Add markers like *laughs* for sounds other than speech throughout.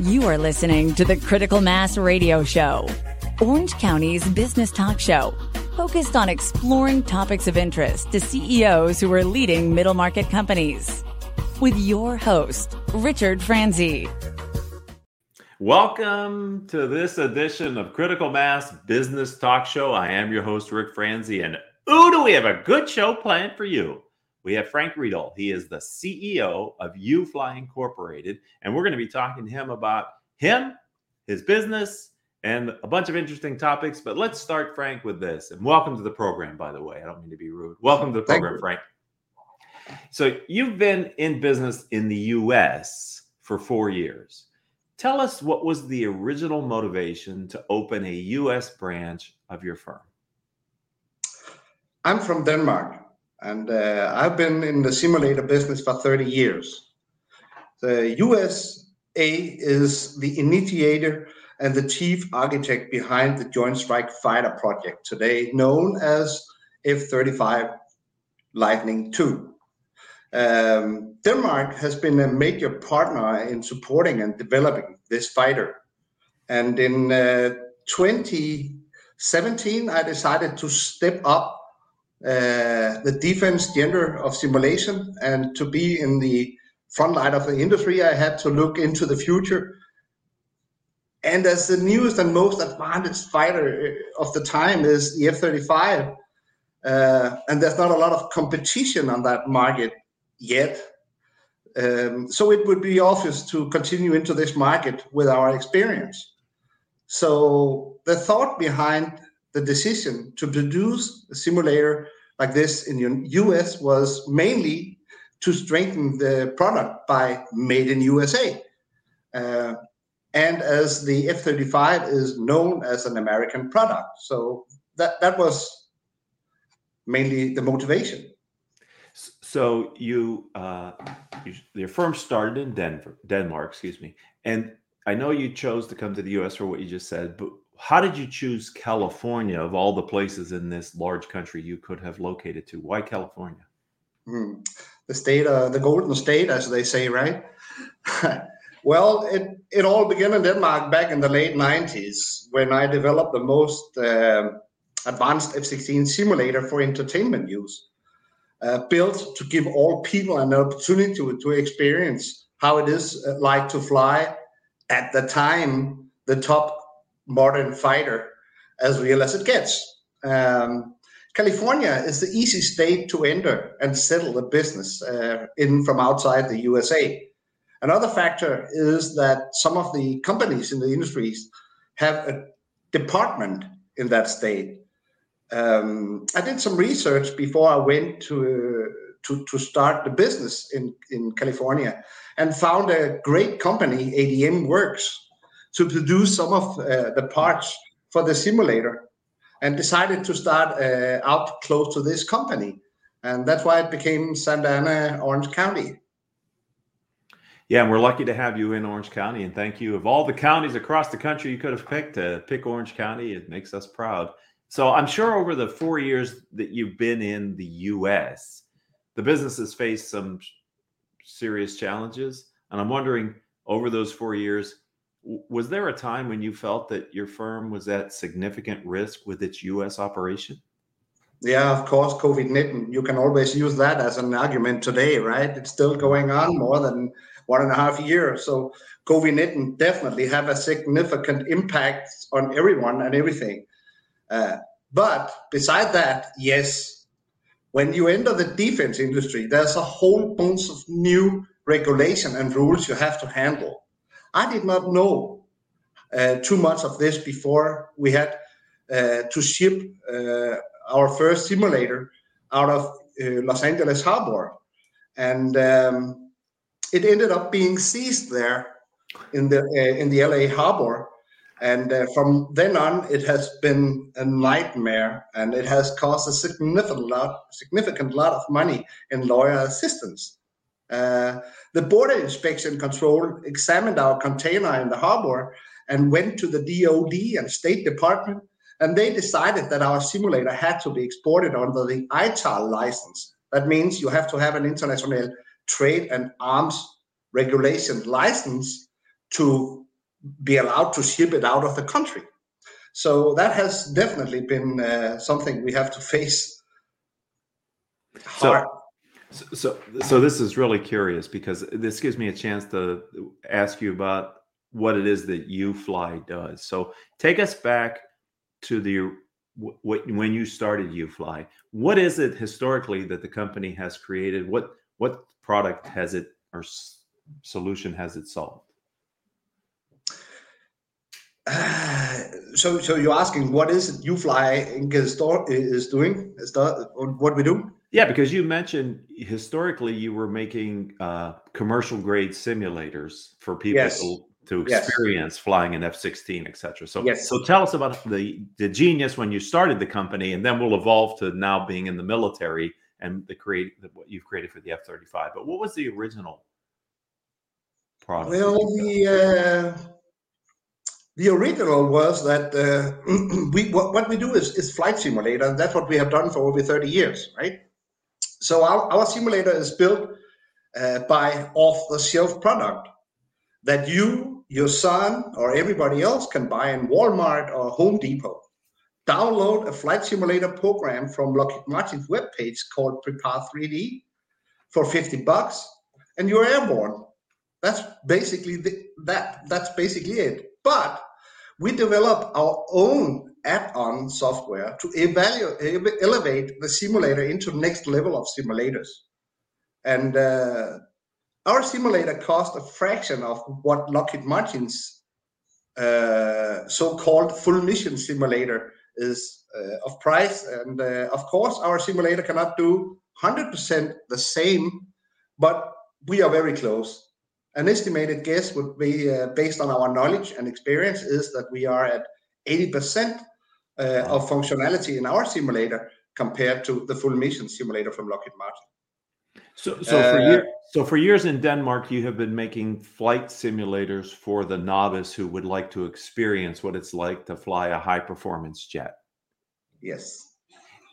You are listening to the Critical Mass Radio Show, Orange County's business talk show, focused on exploring topics of interest to CEOs who are leading middle market companies. With your host, Richard Franzi. Welcome to this edition of Critical Mass Business Talk Show. I am your host, Rick Franzi, and ooh, do we have a good show planned for you? We have Frank Riedel. He is the CEO of UFly Incorporated, and we're going to be talking to him about him, his business, and a bunch of interesting topics. But let's start, Frank, with this. And welcome to the program, by the way. I don't mean to be rude. Welcome to the program, Frank. So you've been in business in the U.S. for four years. Tell us what was the original motivation to open a U.S. branch of your firm? I'm from Denmark and uh, I've been in the simulator business for 30 years. The USA is the initiator and the chief architect behind the Joint Strike Fighter project, today known as F 35 Lightning II. Um, Denmark has been a major partner in supporting and developing this fighter. And in uh, 2017, I decided to step up uh, the defense gender of simulation and to be in the front line of the industry, I had to look into the future. And as the newest and most advanced fighter of the time is the F-35, uh, and there's not a lot of competition on that market yet. Um, so it would be obvious to continue into this market with our experience. So the thought behind the decision to produce a simulator like this in the US was mainly to strengthen the product by made in USA. Uh, and as the F 35 is known as an American product. So that, that was mainly the motivation. So you, uh, you, your firm started in Denver, Denmark, excuse me, and I know you chose to come to the U.S. for what you just said, but how did you choose California of all the places in this large country you could have located to? Why California? Hmm. The state, uh, the golden state, as they say, right? *laughs* well, it, it all began in Denmark back in the late 90s when I developed the most uh, advanced F 16 simulator for entertainment use, uh, built to give all people an opportunity to, to experience how it is uh, like to fly at the time the top modern fighter as real as it gets. Um, California is the easy state to enter and settle a business uh, in from outside the USA. Another factor is that some of the companies in the industries have a department in that state. Um, I did some research before I went to, to, to start the business in, in California and found a great company, ADM Works, to produce some of uh, the parts for the simulator and decided to start uh, out close to this company. And that's why it became Santa Ana, Orange County. Yeah, and we're lucky to have you in Orange County. And thank you. Of all the counties across the country you could have picked to pick Orange County, it makes us proud. So I'm sure over the four years that you've been in the US, the business has faced some serious challenges. And I'm wondering over those four years, was there a time when you felt that your firm was at significant risk with its US operation? Yeah, of course, COVID 19. You can always use that as an argument today, right? It's still going on more than one and a half years. So COVID 19 definitely have a significant impact on everyone and everything. Uh, but beside that, yes, when you enter the defense industry, there's a whole bunch of new regulation and rules you have to handle I did not know uh, too much of this before we had uh, to ship uh, our first simulator out of uh, Los Angeles Harbor. And um, it ended up being seized there in the, uh, in the LA Harbor. And uh, from then on, it has been a nightmare, and it has cost a significant lot, significant lot of money in lawyer assistance. Uh, the border inspection control examined our container in the harbor and went to the DOD and State Department, and they decided that our simulator had to be exported under the ITAR license. That means you have to have an international trade and arms regulation license to be allowed to ship it out of the country. So that has definitely been uh, something we have to face hard. So, so, so this is really curious because this gives me a chance to ask you about what it is that UFly does. So take us back to the what when you started UFly. What is it historically that the company has created? What what product has it or solution has it solved? *sighs* So, so you're asking what is it UFly is doing? Is that what we do? Yeah, because you mentioned historically you were making uh, commercial grade simulators for people yes. to, to experience yes. flying an F sixteen, etc. So, yes. so tell us about the the genius when you started the company, and then we'll evolve to now being in the military and the create what you've created for the F thirty five. But what was the original product? Well, the uh, the original was that uh, *clears throat* we what, what, we do is, is flight simulator, and that's what we have done for over thirty years, right? So our, our simulator is built uh, by off-the-shelf product that you, your son, or everybody else can buy in Walmart or Home Depot. Download a flight simulator program from Lockheed Martin's webpage called Prepar 3D for 50 bucks, and you're airborne. That's basically the, that. That's basically it. But we develop our own add-on software to evaluate, elevate the simulator into next level of simulators. And uh, our simulator cost a fraction of what Lockheed Martin's uh, so-called full mission simulator is uh, of price. And uh, of course, our simulator cannot do 100% the same, but we are very close. An estimated guess would be, uh, based on our knowledge and experience, is that we are at 80% uh, of functionality in our simulator compared to the full mission simulator from Lockheed Martin. So, so for uh, year, so for years in Denmark, you have been making flight simulators for the novice who would like to experience what it's like to fly a high performance jet. Yes.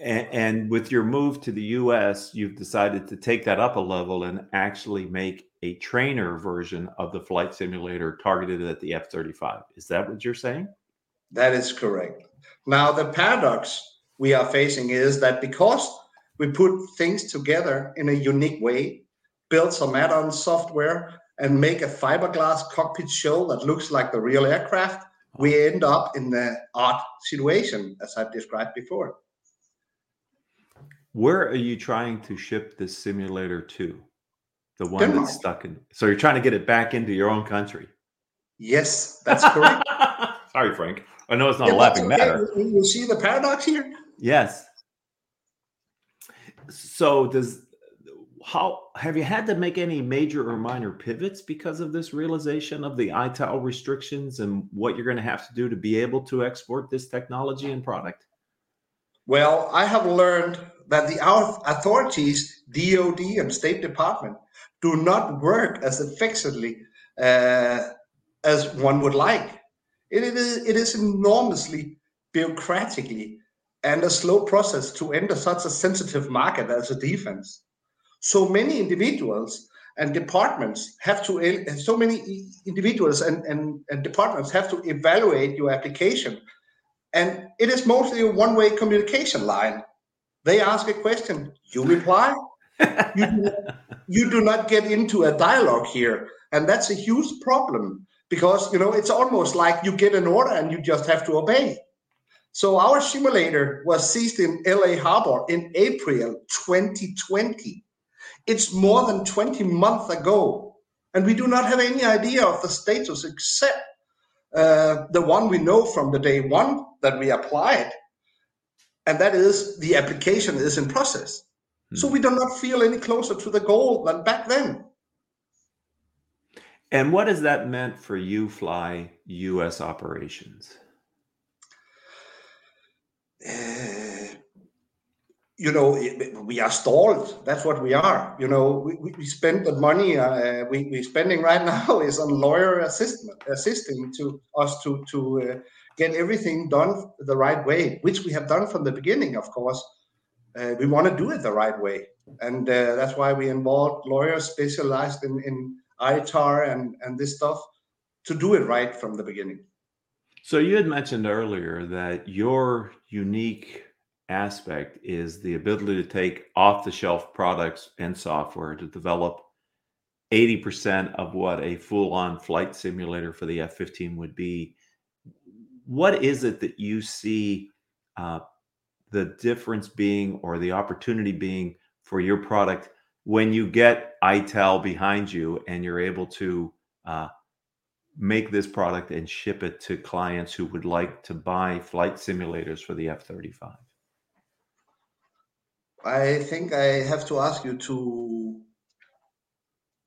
And, and, with your move to the US, you've decided to take that up a level and actually make a trainer version of the flight simulator targeted at the F 35. Is that what you're saying? That is correct. Now, the paradox we are facing is that because we put things together in a unique way, build some add on software, and make a fiberglass cockpit shell that looks like the real aircraft, we end up in the odd situation, as I've described before. Where are you trying to ship this simulator to? The one Denmark. that's stuck in. So you're trying to get it back into your own country. Yes, that's correct. *laughs* Sorry, Frank. I know it's not yeah, a laughing okay. matter. You see the paradox here? Yes. So does how have you had to make any major or minor pivots because of this realization of the ITAR restrictions and what you're going to have to do to be able to export this technology and product? Well, I have learned that the authorities, DOD and State Department, do not work as efficiently uh, as one would like. It is, it is enormously bureaucratically and a slow process to enter such a sensitive market as a defense. So many individuals and departments have to, so many individuals and, and, and departments have to evaluate your application. And it is mostly a one way communication line. They ask a question, you reply. *laughs* you, do, you do not get into a dialogue here. And that's a huge problem because you know it's almost like you get an order and you just have to obey. So our simulator was seized in LA Harbor in April 2020. It's more than 20 months ago, and we do not have any idea of the status except uh, the one we know from the day one that we applied, and that is the application is in process. Hmm. So we do not feel any closer to the goal than back then. And what has that meant for you fly US operations? Uh, you know, we are stalled. That's what we are. You know, we, we spend the money uh, we, we're spending right *laughs* now is on lawyer assistant, assisting to us to, to uh, get everything done the right way, which we have done from the beginning, of course. Uh, we want to do it the right way. And uh, that's why we involved lawyers specialized in, in ITAR and, and this stuff. to do it right from the beginning. So you had mentioned earlier that your unique aspect is the ability to take off the shelf products and software to develop 80% of what a full on flight simulator for the F 15 would be. What is it that you see uh, the difference being or the opportunity being for your product when you get ITAR behind you and you're able to uh, make this product and ship it to clients who would like to buy flight simulators for the F 35? I think I have to ask you to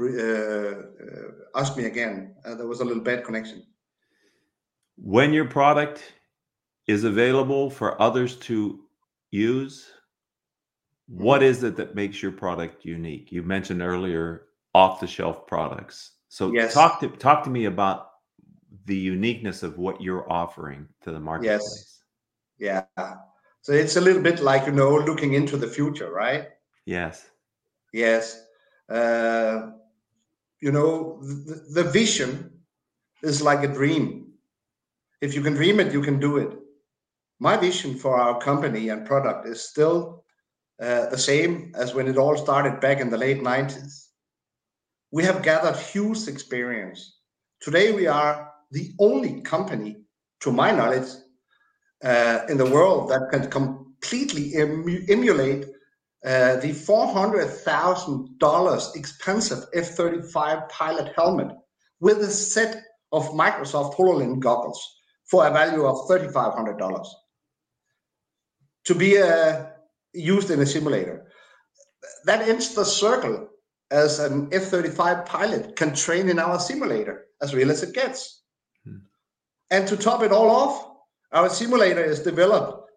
uh, uh, ask me again. Uh, there was a little bad connection. When your product is available for others to use, what mm-hmm. it that makes your product unique? You mentioned earlier off the shelf products. So yes. talk to talk to me about the uniqueness of what you're offering to the marketplace. Yes. Yeah. So it's a little bit like you know looking into the future, right? Yes. Yes. Uh, you know the, the vision is like a dream. If you can dream it, you can do it. My vision for our company and product is still uh, the same as when it all started back in the late 90s. We have gathered huge experience. Today, we are the only company, to my knowledge, uh, in the world that can completely emu- emulate uh, the $400,000 expensive F 35 pilot helmet with a set of Microsoft HoloLens goggles for a value of $3,500 to be uh, used in a simulator. That ends the circle as an F 35 pilot can train in our simulator as real as it gets. Hmm. And to top it all off, our simulator is developed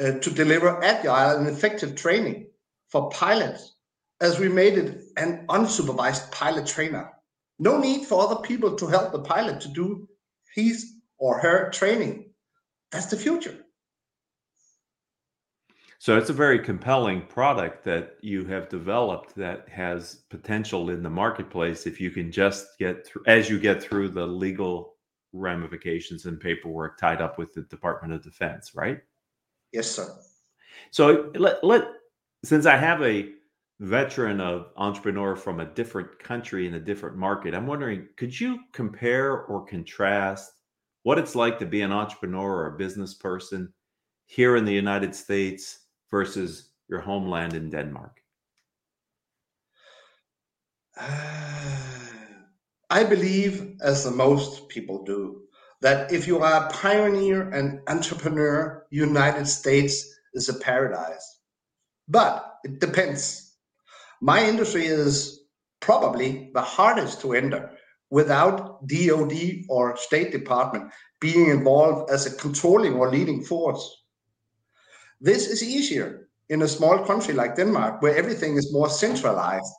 uh, to deliver agile and effective training for pilots as we made it an unsupervised pilot trainer. No need for other people to help the pilot to do his or her training. That's the future. So it's a very compelling product that you have developed that has potential in the marketplace if you can just get through as you get through the legal ramifications and paperwork tied up with the Department of Defense, right? Yes, sir. So let let since I have a veteran of entrepreneur from a different country in a different market, I'm wondering, could you compare or contrast what it's like to be an entrepreneur or a business person here in the United States versus your homeland in Denmark? *sighs* I believe, as most people do, that if you are a pioneer and entrepreneur, United States is a paradise. But it depends. My industry is probably the hardest to enter without DoD or State Department being involved as a controlling or leading force. This is easier in a small country like Denmark, where everything is more centralized.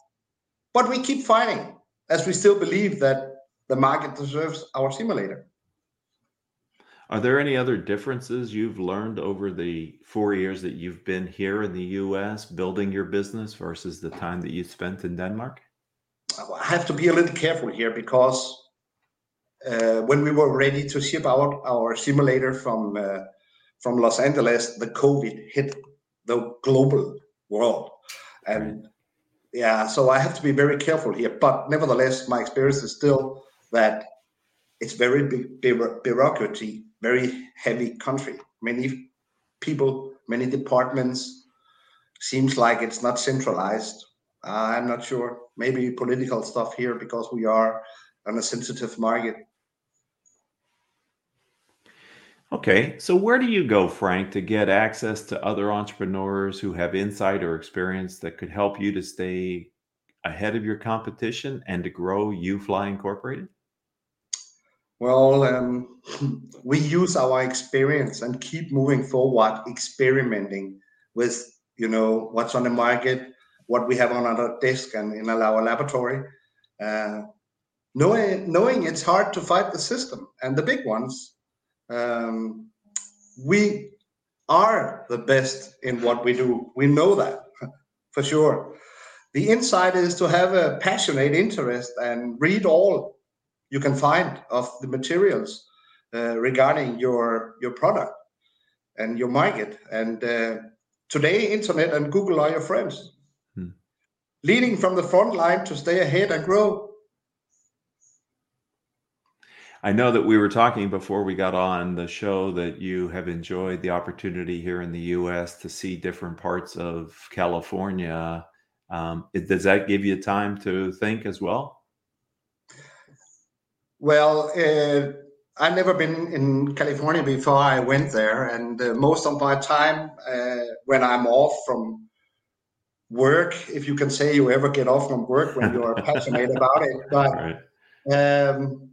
But we keep fighting as we still believe that the market deserves our simulator. Are there any other differences you've learned over the four years that you've been here in the US building your business versus the time that you spent in Denmark? I have to be a little careful here because uh, when we were ready to ship out our simulator from uh, from Los Angeles, the COVID hit the global world, and yeah, so I have to be very careful here. But nevertheless, my experience is still that it's very big bureaucracy, very heavy country. Many people, many departments. Seems like it's not centralized. I'm not sure. Maybe political stuff here because we are on a sensitive market. Okay, so where do you go, Frank, to get access to other entrepreneurs who have insight or experience that could help you to stay ahead of your competition and to grow UFly Incorporated? Well, um, we use our experience and keep moving forward, experimenting with you know what's on the market, what we have on our desk and in our laboratory. Uh, knowing knowing it's hard to fight the system and the big ones um, we are the best in what we do. We know that *laughs* for sure. The insight is to have a passionate interest and read all you can find of the materials uh, regarding your your product and your market. And uh, today, internet and Google are your friends. Hmm. Leading from the front line to stay ahead and grow. I know that we were talking before we got on the show that you have enjoyed the opportunity here in the U.S. to see different parts of California. Um, does that give you time to think as well? Well, uh, I've never been in California before I went there, and uh, most of my time uh, when I'm off from work, if you can say you ever get off from work when you are *laughs* passionate about it, but right. um,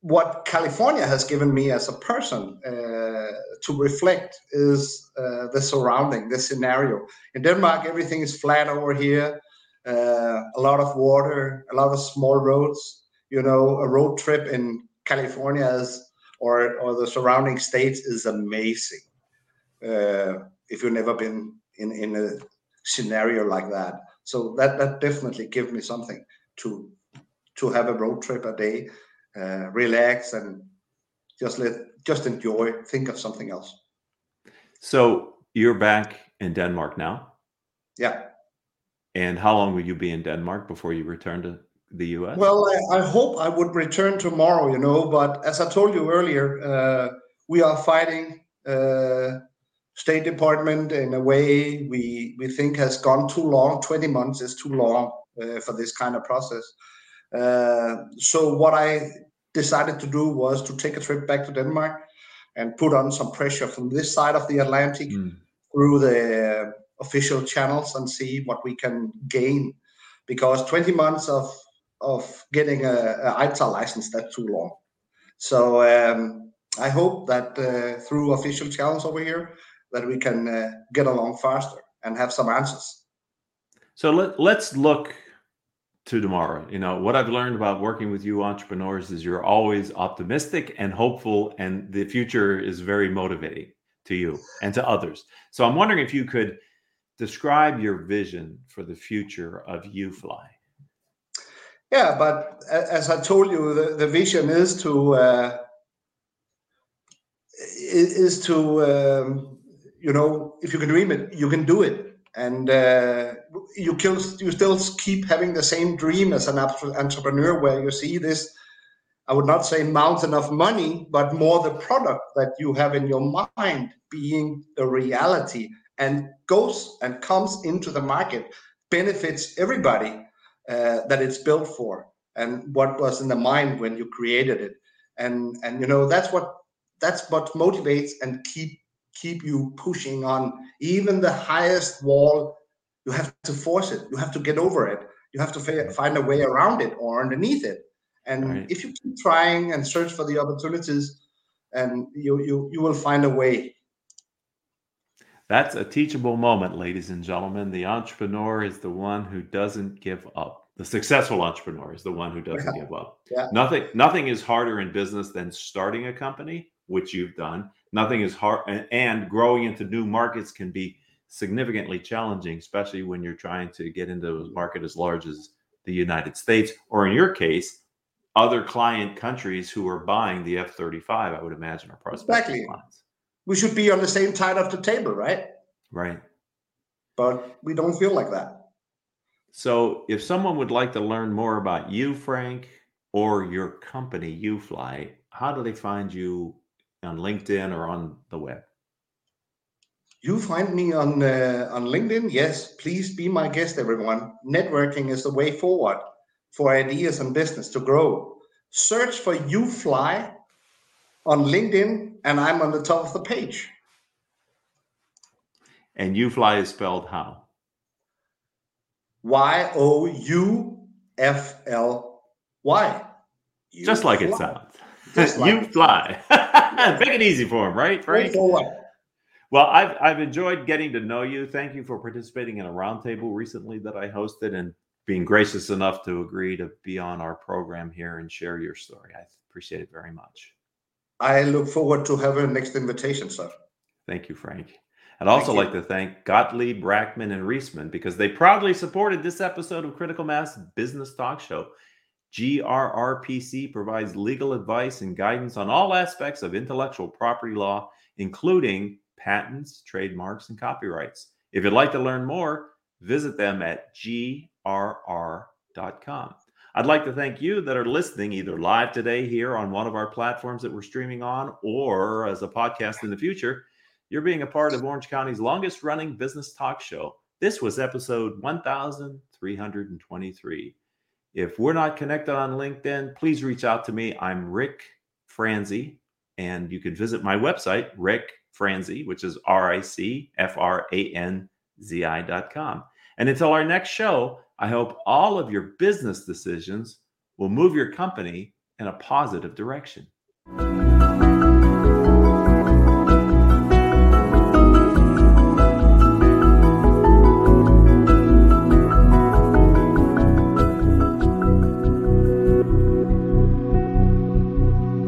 what California has given me as a person uh, to reflect is uh, the surrounding, the scenario. In Denmark, everything is flat over here, uh, a lot of water, a lot of small roads. You know, a road trip in California is, or or the surrounding states is amazing. Uh, if you've never been in in a scenario like that, so that that definitely gives me something to to have a road trip a day, uh, relax and just let just enjoy, think of something else. So you're back in Denmark now. Yeah. And how long will you be in Denmark before you return to the US? Well, I, I, hope I would return tomorrow, you know, but as I told you earlier, uh, we are fighting uh, State Department in a way we we think has gone too long. Twenty months is too long uh, for this kind of process. Uh, so what I decided to do was to take a trip back to Denmark and put on some pressure from this side of the Atlantic mm. through the official channels and see what we can gain because 20 months of of getting a, a ITAR license that's too long. So um, I hope that uh, through official channels over here that we can uh, get along faster and have some answers. So let, let's look to tomorrow. You know, what I've learned about working with you entrepreneurs is you're always optimistic and hopeful, and the future is very motivating to you and to others. So I'm wondering if you could describe your vision for the future of UFly. Yeah, but as I told you, the, the vision is to uh, is to um, you know if you can dream it, you can do it, and uh, you kill, you still keep having the same dream as an entrepreneur, where you see this. I would not say mountain of money, but more the product that you have in your mind being the reality and goes and comes into the market, benefits everybody uh, that it's built for and what was in the mind when you created it and and you know that's what that's what motivates and keep keep you pushing on even the highest wall you have to force it you have to get over it you have to find a way around it or underneath it and right. if you keep trying and search for the opportunities and you you you will find a way that's a teachable moment, ladies and gentlemen. The entrepreneur is the one who doesn't give up. The successful entrepreneur is the one who doesn't yeah. give up. Yeah. Nothing nothing is harder in business than starting a company, which you've done. Nothing is hard and growing into new markets can be significantly challenging, especially when you're trying to get into a market as large as the United States, or in your case, other client countries who are buying the F-35, I would imagine, are prospective exactly. clients we should be on the same side of the table, right? Right. But we don't feel like that. So, if someone would like to learn more about you, Frank, or your company, UFly, how do they find you on LinkedIn or on the web? You find me on uh, on LinkedIn. Yes, please be my guest, everyone. Networking is the way forward for ideas and business to grow. Search for you fly on LinkedIn, and I'm on the top of the page. And you fly is spelled how? Y O U F L Y. Just like it sounds. You fly. *laughs* Make it easy for him, right? Right. Well, I've I've enjoyed getting to know you. Thank you for participating in a roundtable recently that I hosted and being gracious enough to agree to be on our program here and share your story. I appreciate it very much. I look forward to have a next invitation, sir. Thank you, Frank. I'd also like to thank Gottlieb, Rackman, and Reisman because they proudly supported this episode of Critical Mass Business Talk Show. GRRPC provides legal advice and guidance on all aspects of intellectual property law, including patents, trademarks, and copyrights. If you'd like to learn more, visit them at grr.com. I'd like to thank you that are listening either live today here on one of our platforms that we're streaming on or as a podcast in the future. You're being a part of Orange County's longest running business talk show. This was episode 1323. If we're not connected on LinkedIn, please reach out to me. I'm Rick Franzi, and you can visit my website, Rick Franzi, which is R I C F R A N Z I.com. And until our next show, I hope all of your business decisions will move your company in a positive direction.